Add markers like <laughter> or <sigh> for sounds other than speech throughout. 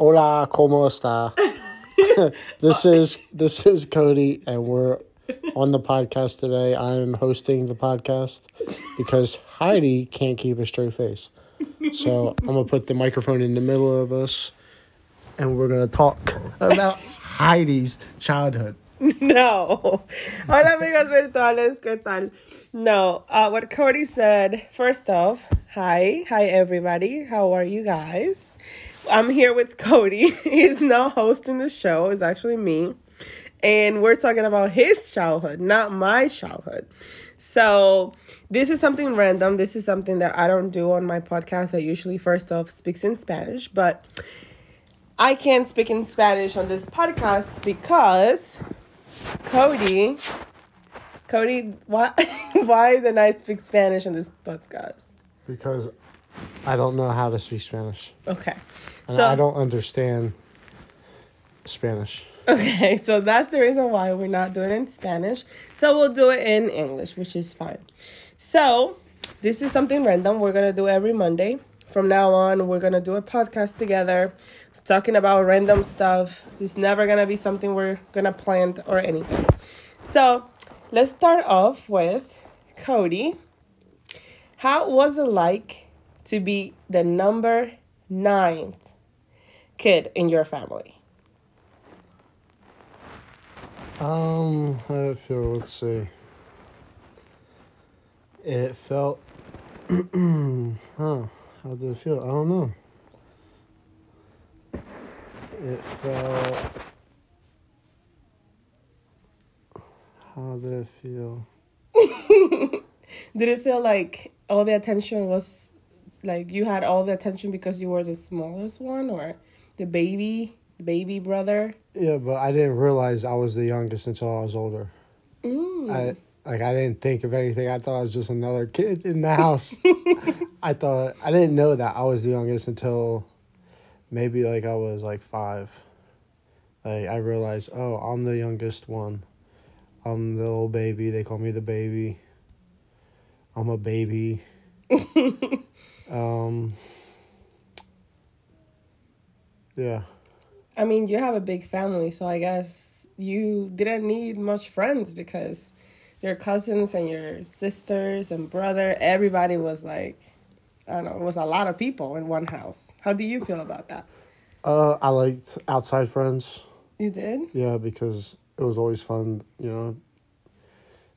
Hola, ¿cómo está? <laughs> this is this is Cody, and we're on the podcast today. I'm hosting the podcast because Heidi can't keep a straight face. So I'm gonna put the microphone in the middle of us, and we're gonna talk about Heidi's childhood. <laughs> No. Hola amigos virtuales, ¿qué tal? No, uh, what Cody said, first off, hi. Hi everybody. How are you guys? I'm here with Cody. <laughs> He's now hosting the show. It's actually me. And we're talking about his childhood, not my childhood. So, this is something random. This is something that I don't do on my podcast. I usually, first off, speaks in Spanish, but I can't speak in Spanish on this podcast because Cody, Cody, why <laughs> why did I speak Spanish on this podcast? Because I don't know how to speak Spanish, Okay, and so I don't understand Spanish. okay, so that's the reason why we're not doing it in Spanish. So we'll do it in English, which is fine. So this is something random we're gonna do every Monday. From now on, we're gonna do a podcast together. It's talking about random stuff. It's never gonna be something we're gonna plan or anything. So let's start off with Cody. How was it like to be the number ninth kid in your family? Um, how did it feel? Let's see. It felt. <clears throat> huh. How did it feel? I don't know. It felt. How did it feel? <laughs> Did it feel like all the attention was like you had all the attention because you were the smallest one or the baby, baby brother? Yeah, but I didn't realize I was the youngest until I was older. Mm. I like I didn't think of anything. I thought I was just another kid in the house. <laughs> I thought I didn't know that I was the youngest until maybe like I was like five. Like I realized, oh, I'm the youngest one. I'm the little baby. They call me the baby. I'm a baby. <laughs> um. Yeah. I mean, you have a big family, so I guess you didn't need much friends because your cousins and your sisters and brother, everybody was like, I don't know, it was a lot of people in one house. How do you feel about that? Uh, I liked outside friends. You did? Yeah, because it was always fun, you know,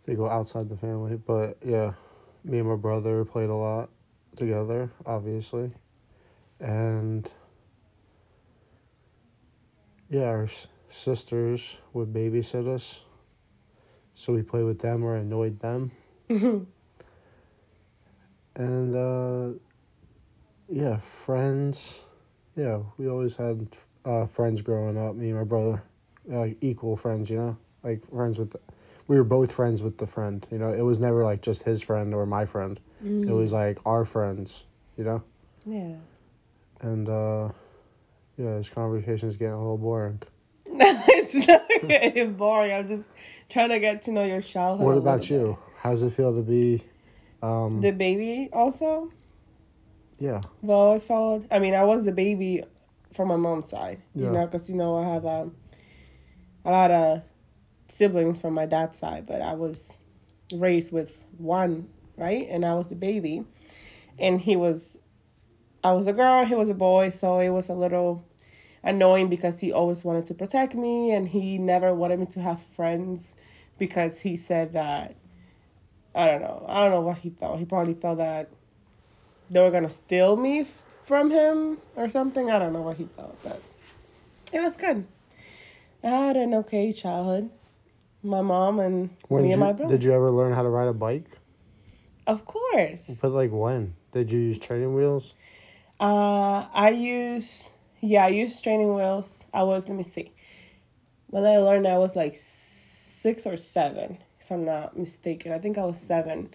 to go outside the family. But yeah, me and my brother played a lot together, obviously. And yeah, our s- sisters would babysit us. So we played with them or annoyed them. <laughs> and uh, yeah, friends. Yeah, we always had uh, friends growing up. Me and my brother, like equal friends. You know, like friends with. We were both friends with the friend. You know, it was never like just his friend or my friend. It was like our friends. You know, Yeah. and uh, yeah, this conversation is getting a little boring. No, <laughs> it's not getting boring. I'm just trying to get to know your childhood. What about little How does it feel to be? Um. The baby also? yeah, Well, I felt, I mean, I was the baby from my mom's side, Yeah. you know, because, you know, I have um, a lot of siblings from my dad's side, but I was raised with one, right? And I was the baby. And he was, I was a girl, he was a boy, so it was a little annoying because he always wanted to protect me and he never wanted me to have friends because he said that I don't know. I don't know what he thought. He probably thought that they were gonna steal me from him or something. I don't know what he thought, but it was good. I had an okay childhood. My mom and when me did and my you, brother. did you ever learn how to ride a bike? Of course. But like when did you use training wheels? Uh, I use yeah, I use training wheels. I was let me see. When I learned, I was like six or seven, if I'm not mistaken. I think I was seven.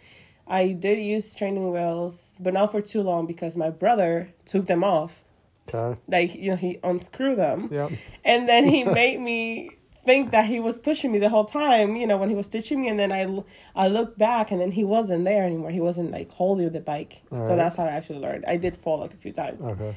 I did use training wheels, but not for too long because my brother took them off. Okay. Like you know, he unscrewed them, Yep. and then he <laughs> made me think that he was pushing me the whole time. You know, when he was stitching me, and then I, I looked back, and then he wasn't there anymore. He wasn't like holding the bike. So Alright. that's how I actually learned. I did fall like a few times. Okay.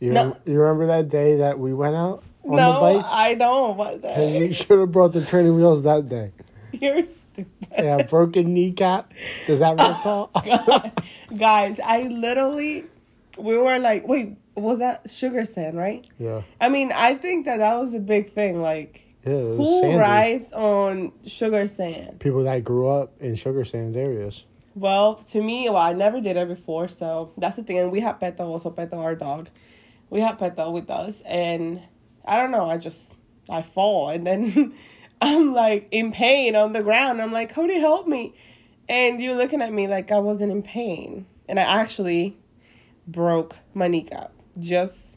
You, No. rem- you remember that day that we went out on no, the bikes? I don't. What the And you should have brought the training wheels that day. <laughs> You're stupid. Yeah, broken kneecap. Does that <laughs> recall? <laughs> Guys, I literally, we were like, wait, was that Sugar Sand, right? yeah. I mean, I think that that was a big thing. Like, Yeah, who sandy. rides on Sugar Sand? People that grew up in sugar sand areas. Well, to me, well, I never did it before, so that's the thing. And we have Peto also, Peto, our dog. We have Peto with us, and I don't know, I just, I fall, and then <laughs> I'm like in pain on the ground. I'm like, Cody, help me. And you're looking at me like I wasn't in pain. And I actually broke my kneecap just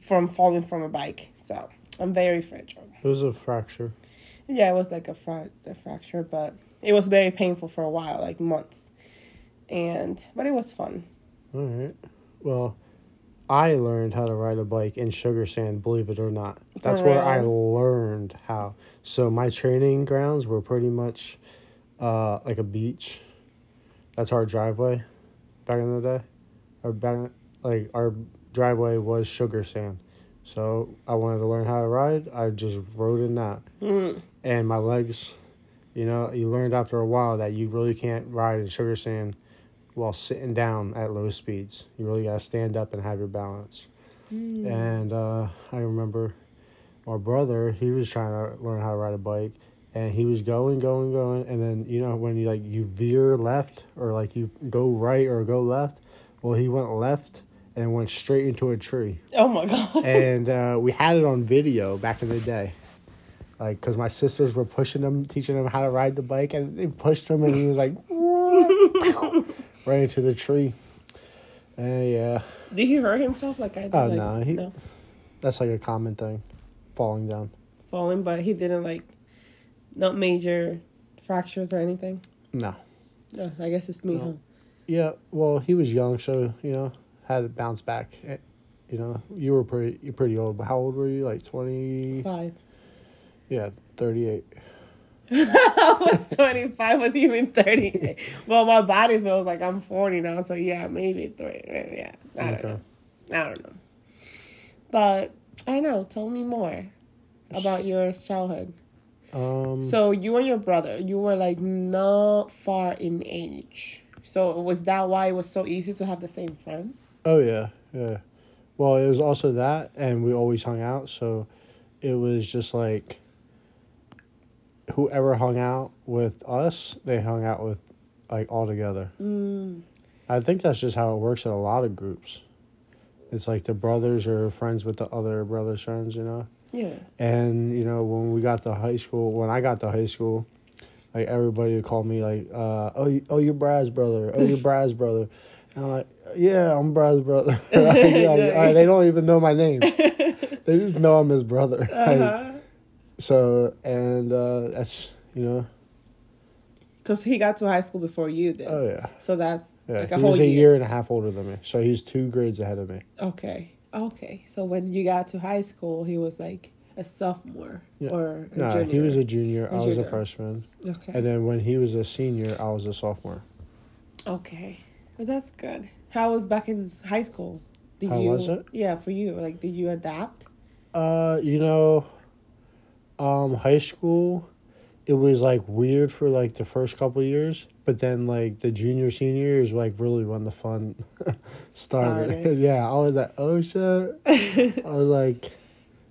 from falling from a bike. So I'm very fragile. It was a fracture. Yeah, it was like a, fra- a fracture, but it was very painful for a while, like months. And but it was fun. All right. Well, I learned how to ride a bike in sugar sand, believe it or not. That's For where I learned how. So my training grounds were pretty much uh, like a beach. That's our driveway back in the day. Or back like our driveway was sugar sand. So I wanted to learn how to ride. I just rode in that. Mm. And my legs, you know, you learned after a while that you really can't ride in sugar sand while sitting down at low speeds. You really got to stand up and have your balance. And uh, I remember my brother, he was trying to learn how to ride a bike and he was going, going, going. And then, you know, when you like you veer left or like you go right or go left, well, he went left and went straight into a tree. Oh my god. And <laughs> uh, we had it on video back in the day. Like, because my sisters were pushing him, teaching him how to ride the bike, and they pushed him, and he was like, <laughs> right into the tree. And yeah, Did he hurt himself like I did? Oh, like, no, he- that's like a common thing, falling down. falling, but he didn't like not major fractures or anything. No. No, I guess it's me, No. Yeah, well, he was young, so you know, had to bounce back. Eh, You know, you were pretty, you're pretty old. But how old were you? Like twenty five. Yeah, thirty-eight. <laughs> I was 25 was even 38. well, my body feels like I'm 40 now, so yeah, maybe three. Yeah, I don't Okay. know. I don't know. But I don't know. Tell me more about your childhood. Um. So you and your brother, you were like not far in age. So was that why it was so easy to have the same friends? Oh yeah, yeah. Well, it was also that, and we always hung out. So, it was just like whoever hung out with us, they hung out with like all together. Mm. I think that's just how it works in a lot of groups. It's like the brothers are friends with the other brothers' friends, you know. Yeah. And you know, when we got to high school, when I got to high school, like everybody would call me like, uh, "Oh, you, oh, you're Brad's brother. Oh, you're <laughs> Brad's brother." And I'm like, "Yeah, I'm Brad's brother." <laughs> <laughs> like, like, all right, they don't even know my name. <laughs> they just know I'm his brother. Uh-huh. so, and uh, that's you know, Because he got to high school before you did. oh yeah, So that's yeah. like a he whole was a year. year and a half older than me, so he's two grades ahead of me. Okay. Okay. So when you got to high school, he was like a sophomore Yeah. or a No, junior. he was a junior. A I was a freshman, Okay. and then when he was a senior, I was a sophomore. okay. Well, that's good. How was back in high school? Did How you? was it? Yeah, for you. Like, did you adapt? Uh, you know, um, high school, it was like weird for like the first couple years, but then like the junior senior year is like really when the fun <laughs> started. Started. <laughs> yeah, I was like, oh shit. <laughs> I was like,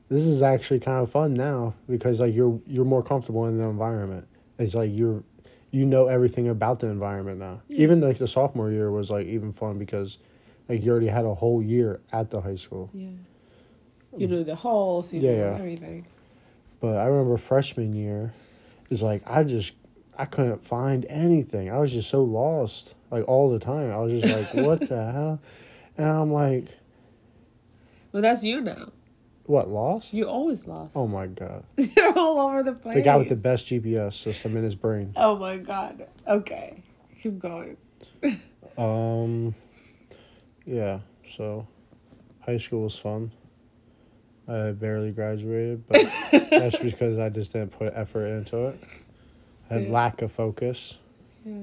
this is actually kind of fun now because like you're you're more comfortable in the environment. It's like you're you know everything about the environment now. Even like the sophomore year was like even fun because like you already had a whole year at the high school. Yeah. You knew the halls. You Yeah, knew yeah. everything. But I remember freshman year, is like I just I couldn't find anything. I was just so lost, like all the time. I was just like, <laughs> what the hell? And I'm like, Well, that's you now. What lost? You always lost. Oh my god! <laughs> You're all over the place. The guy with the best GPS system in his brain. Oh my god. Okay. Keep going. <laughs> Um, yeah. So, high school was fun. I barely graduated, but <laughs> that's because I just didn't put effort into it. I had Yeah. lack of focus. Yeah,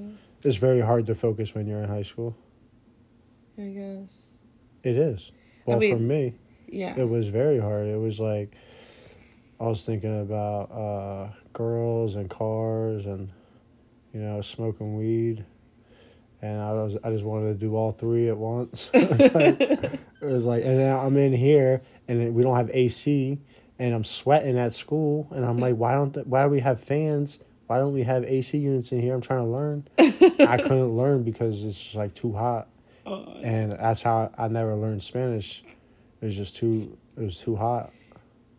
It's very hard to focus when you're in high school. I guess. It is. Well, mean- for me, Yeah. it was very hard. It was like I was thinking about uh, girls and cars and you know smoking weed, and I was I just wanted to do all three at once. <laughs> <laughs> it was like, and then I'm in here and we don't have AC, and I'm sweating at school, and I'm like, why don't th- why do we have fans? Why don't we have AC units in here? I'm trying to learn. I couldn't <laughs> learn because it's just like too hot Oh, and that's how I never learned Spanish. It was just too. It was too hot.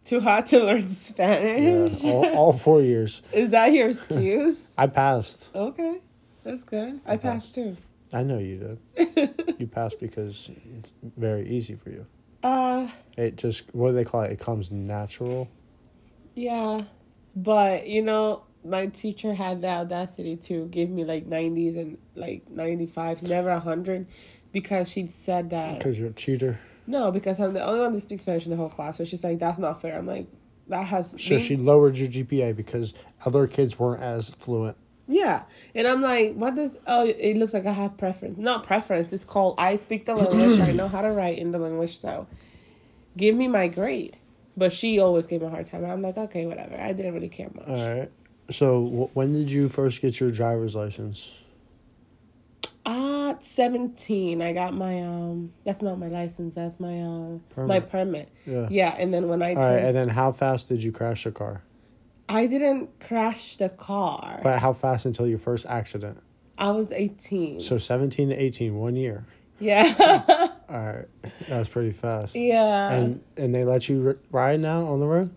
too hot to learn Yeah, Spanish. all, all four years. <laughs> Is that your excuse? I passed. okay. That's good. I passed too. I know you did. <laughs> you passed because it's very easy for you. Uh It just what do they call it? It comes natural. yeah. But you know, my teacher had the audacity to give me like nineties and like ninety five, never a hundred, because she said that Because you're a cheater. No, because I'm the only one that speaks Spanish in the whole class. So she's like, That's not fair. I'm like, that has So me- she lowered your GPA because other kids weren't as fluent. Yeah. And I'm like, what does oh it looks like I have preference. Not preference, it's called I speak the language, I know how to write in the language, so give me my grade. But she always gave me a hard time. I'm like, okay, whatever. I didn't really care much. All right. So wh- when did you first get your driver's license? Ah, seventeen. I got my um. That's not my license. That's my um. My Permit. Yeah. Yeah, and then when I All right. turned, And then how fast did you crash the car? I didn't crash the car. But how fast until your first accident? I was eighteen. So 17 to 18, one year. yeah. <laughs> All right, that's pretty fast. yeah. And and they let you r- ride now on the road.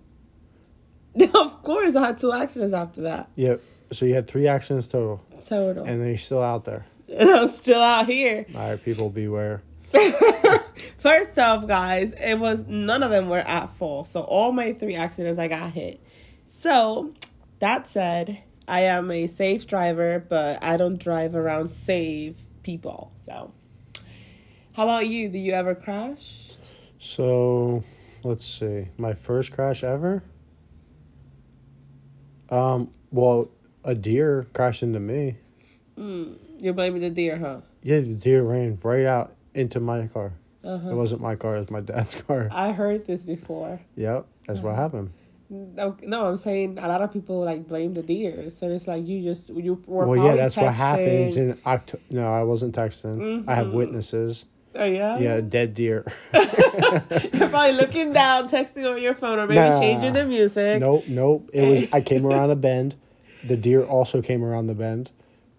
<laughs> of course, I had two accidents after that. Yep. So you had three accidents total, Total. and they're still out there. And I'm still out here. All right, people beware. <laughs> First off, guys, it was none of them were at fault. So all my three accidents, I got hit. So that said, I am a safe driver, but I don't drive around safe people. So, how about you? Do you ever crash? So let's see. My first crash ever. Um. Well, a deer crashed into me. Mm, you're blaming the deer, huh? Yeah, the deer ran right out into my car. It Uh-huh. wasn't my car. It was my dad's car. I heard this before. Yep. That's what happened. No, no, I'm saying a lot of people like blame the deers, and it's like you just you were. Well, yeah, that's what happens in October. No, I wasn't texting. I have Mhm. witnesses. Oh yeah. Yeah, dead deer. <laughs> You're probably looking down, texting on your phone, or maybe Nah. changing the music. Nope, nope. It was I came <laughs> around a bend. The deer also came around the bend,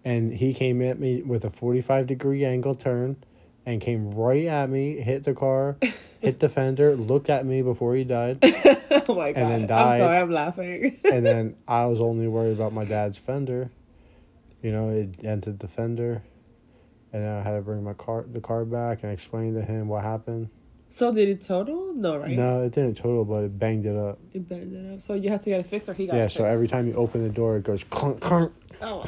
and he came at me with a forty-five degree angle turn, and came right at me. Hit the car, <laughs> hit the fender, looked at me before he died, <laughs> oh my god! then I'm sorry, I'm laughing. and then <laughs> I was only worried about my dad's fender. You know, it entered the fender, and then I had to bring my car the car back and explain to him what happened. so did it total? No, right? No, it didn't total, but it banged it up. It bent it up. So you have to get it fixed, or he got Yeah, so every time you open the door, it goes clunk clunk. Oh.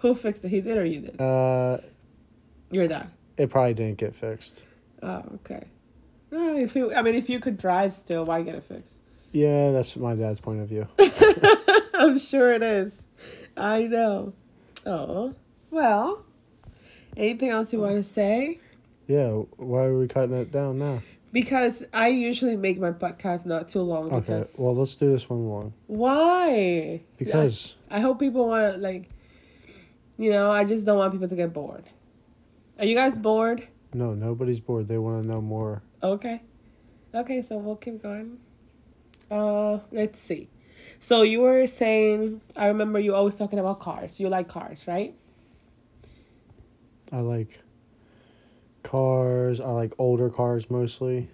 Who fixed it? He did, or you did? Uh, Your dad. it probably didn't get fixed. Oh, okay. No, if you, I mean, if you could drive still, why get it fixed? Yeah, that's my dad's point of view. <laughs> I'm sure it is. I know. Oh, well. Anything else you want to say? Yeah, why are we cutting it down now? Because I usually make my podcast not too long. Okay, Because well, let's do this one long. why? Because, I hope people want to like. You know, I just don't want people to get bored. Are you guys bored? no, nobody's bored. They want to know more. Okay. Okay, so we'll keep going. Uh, let's see. So you were saying, I remember you always talking about cars. You like cars, right? I like cars. I like older cars mostly.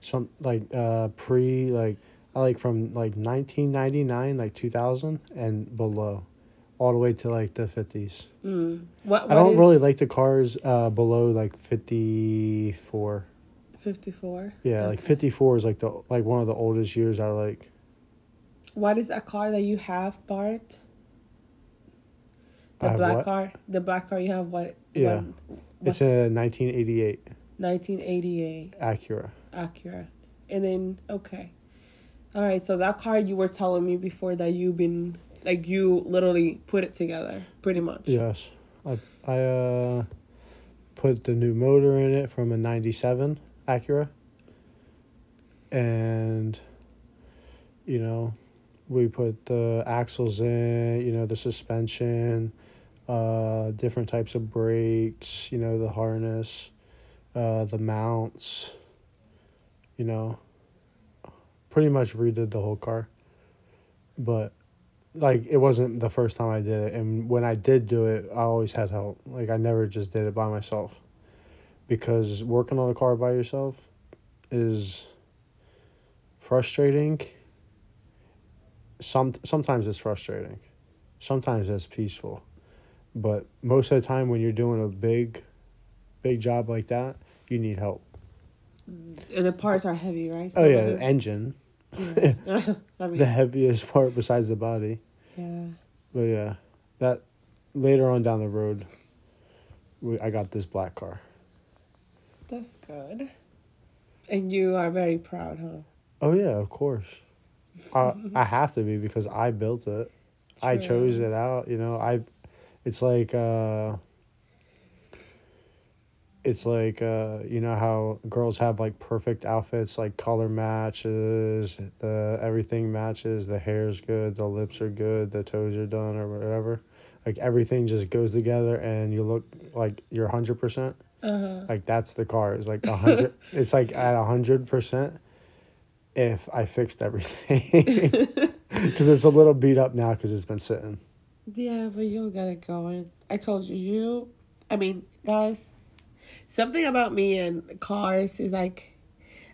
Some, like, uh, pre, like, I like from, like, 1999, like, 2000 and below. All the way to, like, the 50s. Mm. What, I don't is really like the cars uh, below, like, 54. 54. Yeah, like 54 is, like, the like one of the oldest years I like. What is a car that you have, Bart? The black what? car? The black car you have, what? Yeah. what- It's a 1988 1988 Acura. Acura. And then, okay. All right, so that car you were telling me before that you've been, like, you literally put it together, pretty much. Yes. I I uh put the new motor in it from a 97. I Acura, and you know, we put the axles in. You know, the suspension, uh, different types of brakes. You know, the harness, uh, the mounts. You know, pretty much redid the whole car, but like it wasn't the first time I did it, and when I did do it, I always had help. Like I never just did it by myself, because working on a car by yourself is frustrating. Some sometimes it's frustrating, sometimes it's peaceful, but most of the time when you're doing a big, big job like that, you need help. And the parts are heavy, right? oh yeah, the- the engine, I mean, <laughs> the heaviest part besides the body. yeah. But yeah, that later on down the road, we, I got this black car. That's good. And you are very proud, huh? Oh yeah, of course. I <laughs> I have to be because I built it. I chose it out. You know, I. It's like uh. It's like uh, you know how girls have like perfect outfits, like color matches, the everything matches, the hair's good, the lips are good, the toes are done or whatever. Like everything just goes together, and you look like you're hundred percent. Uh-huh. Like that's the car. It's like a hundred. <laughs> it's like at a hundred percent. If I fixed everything, <laughs> because it's a little beat up now because it's been sitting. Yeah, but you'll get it going. I told you, you, I mean, guys, something about me and cars is like,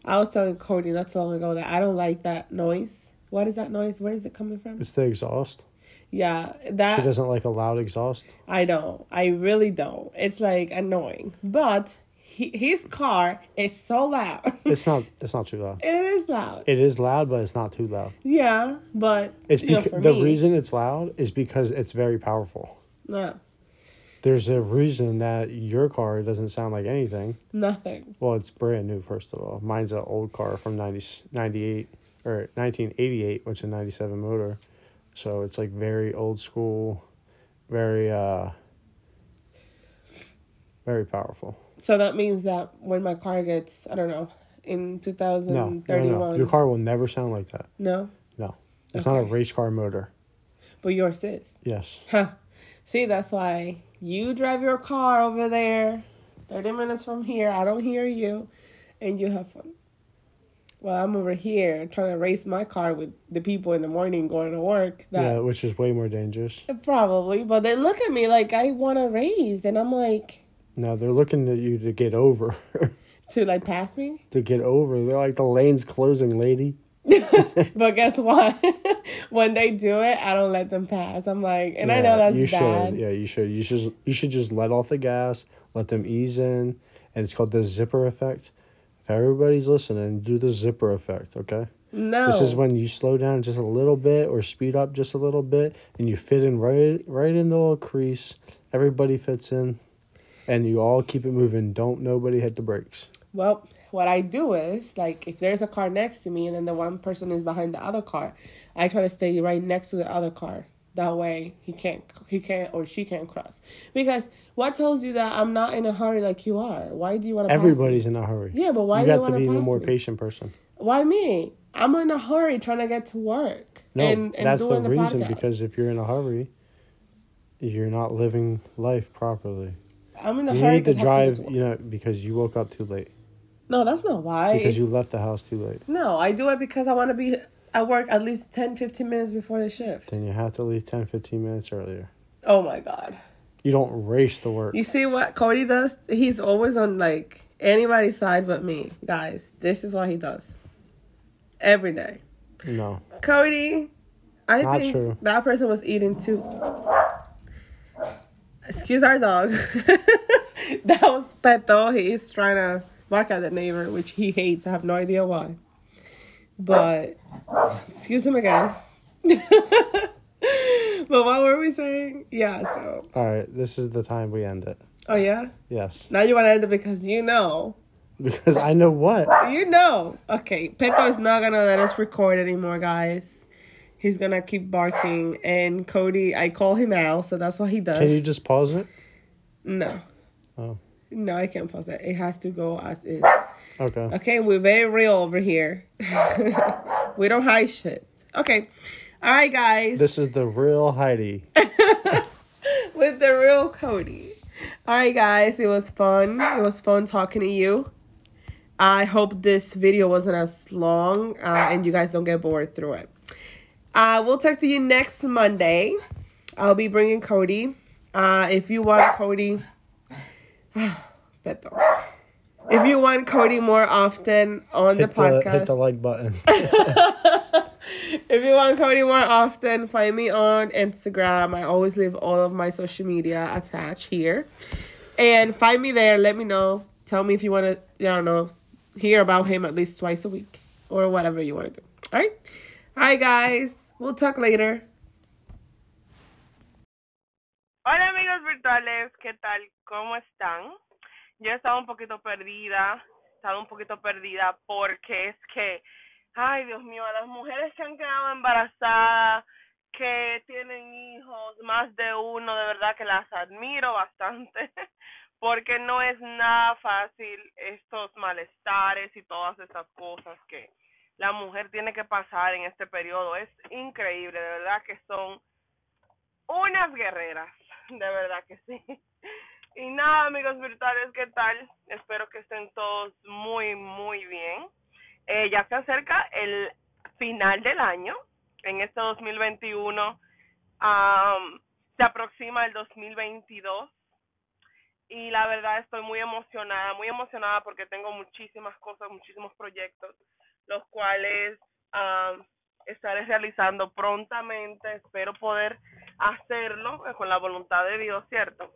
I was telling Cody not so long ago that I don't like that noise. What is that noise? Where is it coming from? It's the exhaust. Yeah, that She doesn't like a loud exhaust. I don't. I really don't. It's like annoying. But he, his car is so loud. <laughs> It's not. It's not too loud. it is loud. It is loud, but it's not too loud. Yeah, but It's you know, the me, reason it's loud is because it's very powerful. no, There's a reason that your car doesn't sound like anything. nothing. Well, it's brand new, first of all. Mine's an old car from 90, 98 or 1988, which is a 97 motor. So it's like very old school, very, uh, very powerful. So that means that when my car gets, I don't know, in No, no, 2031. no, Your car will never sound like that. No? No. It's not a race car motor. But yours is. Yes. Huh. See, that's why you drive your car over there, 30 minutes from here. I don't hear you, and you have fun. Well, I'm over here trying to race my car with the people in the morning going to work. That Yeah, which is way more dangerous. Probably, but they look at me like I want to race, and I'm like, No, they're looking at you to get over. <laughs> to like pass me. to get over. They're like, the lane's closing, lady. <laughs> But guess what? <laughs> when they do it, I don't let them pass. I'm like, and I know that's you bad. should. Yeah, you should. You should. You should just let off the gas, let them ease in, and it's called the zipper effect. If everybody's listening, do the zipper effect. Okay. No, This is when you slow down just a little bit or speed up just a little bit, and you fit in right, right in the little crease. Everybody fits in, and you all keep it moving. Don't nobody hit the brakes. Well, what I do is like if there's a car next to me and then the one person is behind the other car, I try to stay right next to the other car. That way he can't he can't or she can't cross. Because what tells you that I'm not in a hurry like you are? Why do you want to Everybody's in a hurry. Yeah, but why you do you got to be the more me? patient person. Why me? I'm in a hurry trying to get to work. No, and, and that's the the reason. podcast. Because if you're in a hurry, you're not living life properly. I'm in a You hurry need to 'cause I have drive, to you know, because you woke up too late. No, that's not why. Because you left the house too late. No, I do it because I want to be at work at least 10, 15 minutes before the shift. Then you have to leave 10, 15 minutes earlier. Oh my god. You don't race to work. You see what Cody does? He's always on like anybody's side but me. Guys, this is what he does. Every day. No. Cody, I Not think true. that person was eating too. Excuse our dog. <laughs> that was Peto. He's trying to bark at the neighbor, which he hates. I have no idea why. But excuse him again. <laughs> but what were we saying? Yeah, so All right, this is the time we end it. oh yeah? Yes. Now you want to end it because you know. Because I know what. You know. Okay, Peto is not gonna let us record anymore, guys. He's gonna keep barking, and Cody, I call him out, so that's what he does. Can you just pause it? No. Oh. No, I can't pause it. It has to go as is. Okay. Okay, we're very real over here. <laughs> we don't hide shit. Okay. All right, guys. This is the real Heidi. <laughs> With the real Cody. All right, guys. It was fun. It was fun talking to you. I hope this video wasn't as long uh, and you guys don't get bored through it. Uh, we'll talk to you next Monday. I'll be bringing Cody. Uh, if you want Cody, <sighs> Beto. If you want Cody more often on the Hit the, podcast, hit the like button. <laughs> if you want Cody more often, find me on Instagram. I always leave all of my social media attached here. And find me there. Let me know. Tell me if you want to, I don't know, hear about him at least twice a week or whatever you want to do. All right? All right, guys. We'll talk later. Hola amigos ¿qué tal? ¿Cómo están? Yo estaba un poquito perdida, estaba un poquito perdida porque es que, ay Dios mío, a las mujeres que han quedado embarazadas, que tienen hijos, más de uno, de verdad que las admiro bastante, <laughs> porque no es nada fácil estos malestares y todas estas cosas que la mujer tiene que pasar en este periodo. Es increíble, de verdad que son unas guerreras, de verdad que sí. Y nada, amigos virtuales, ¿qué tal? Espero que estén todos muy, muy bien. Eh, ya se acerca el final del año. En este 2021 um, se aproxima el 2022. Y la verdad estoy muy emocionada, muy emocionada porque tengo muchísimas cosas, muchísimos proyectos, los cuales um, estaré realizando prontamente. Espero poder hacerlo eh, con la voluntad de Dios, ¿cierto?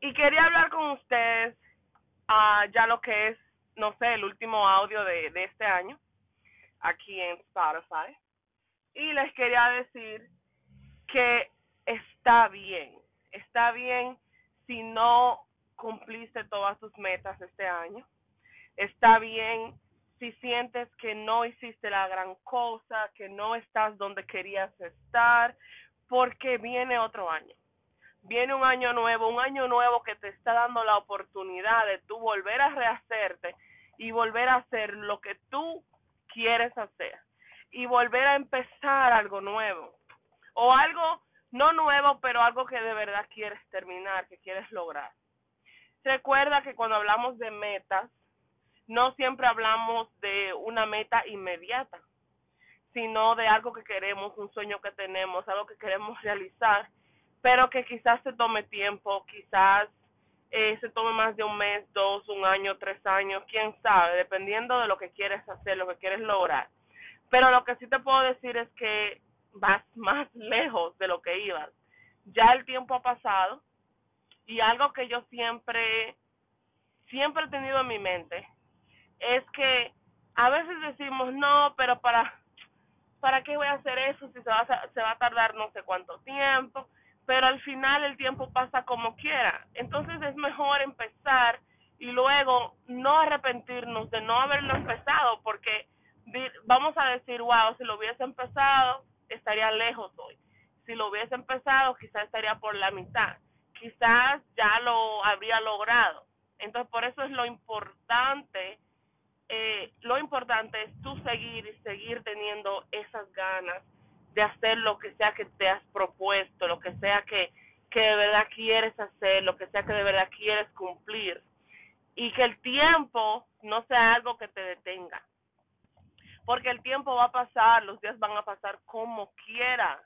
Y quería hablar con ustedes uh, ya lo que es, no sé, el último audio de, de este año aquí en Spotify. Y les quería decir que está bien, está bien si no cumpliste todas tus metas este año. Está bien si sientes que no hiciste la gran cosa, que no estás donde querías estar, porque viene otro año. Viene un año nuevo, un año nuevo que te está dando la oportunidad de tú volver a rehacerte y volver a hacer lo que tú quieres hacer y volver a empezar algo nuevo. O algo no nuevo, pero algo que de verdad quieres terminar, que quieres lograr. Recuerda que cuando hablamos de metas, no siempre hablamos de una meta inmediata, sino de algo que queremos, un sueño que tenemos, algo que queremos <laughs> realizar pero que quizás se tome tiempo, quizás eh, se tome más de un mes, dos, un año, tres años, quién sabe, dependiendo de lo que quieres hacer, lo que quieres lograr. Pero lo que sí te puedo decir es que vas <laughs> más lejos de lo que ibas. Ya el tiempo ha pasado y algo que yo siempre, siempre he tenido en mi mente es que a veces decimos, no, pero para, ¿para qué voy a hacer eso si se va a, se va a tardar no sé cuánto tiempo? pero al final el tiempo pasa como quiera. Entonces es mejor empezar y luego no arrepentirnos de no haberlo empezado, porque vamos a decir, wow, si lo hubiese empezado, estaría lejos hoy. Si lo hubiese empezado, quizás estaría por la mitad. Quizás ya lo habría logrado. Entonces, por eso es lo importante, eh, lo importante es tú seguir y seguir teniendo esas ganas de hacer lo que sea que te has propuesto, lo que sea que, que de verdad quieres hacer, lo que sea que de verdad quieres cumplir. Y que el tiempo no sea algo que te detenga. Porque el tiempo va a pasar, los días van a pasar como quiera.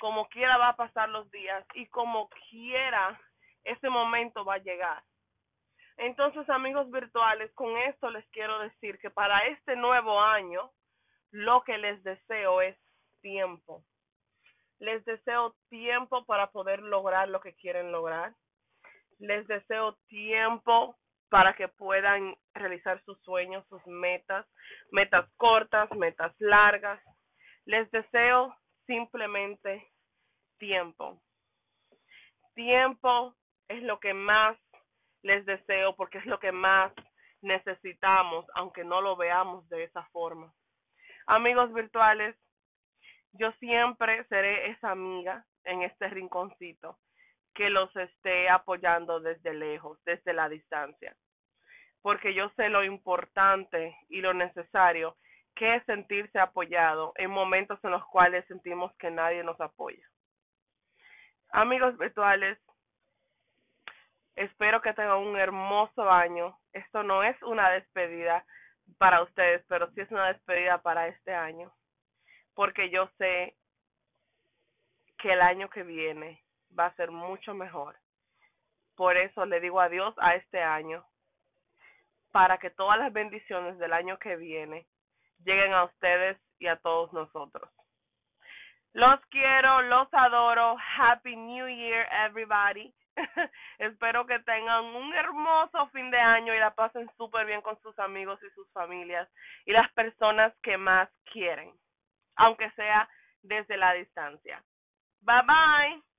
Como quiera va a pasar los días y como quiera ese momento va a llegar. Entonces, amigos virtuales, con esto les quiero decir que para este nuevo año, lo que les deseo es tiempo. Les deseo tiempo para poder lograr lo que quieren lograr. Les deseo tiempo para que puedan realizar sus sueños, sus metas, metas cortas, metas largas. Les deseo simplemente tiempo. Tiempo es lo que más les deseo porque es lo que más necesitamos, aunque no lo veamos de esa forma. Amigos virtuales, yo siempre seré esa amiga en este rinconcito que los esté apoyando desde lejos, desde la distancia. porque yo sé lo importante y lo necesario que es sentirse apoyado en momentos en los cuales sentimos que nadie nos apoya. Amigos virtuales, espero que tengan un hermoso año. Esto no es una despedida para ustedes, pero sí es una despedida para este año, porque yo sé que el año que viene va a ser mucho mejor. Por eso le digo adiós a este año, para que todas las bendiciones del año que viene lleguen a ustedes y a todos nosotros. Los quiero, los adoro. Happy New Year, everybody. <laughs> Espero que tengan un hermoso fin de año y la pasen súper bien con sus amigos y sus familias y las personas que más quieren, aunque sea desde la distancia. Bye bye.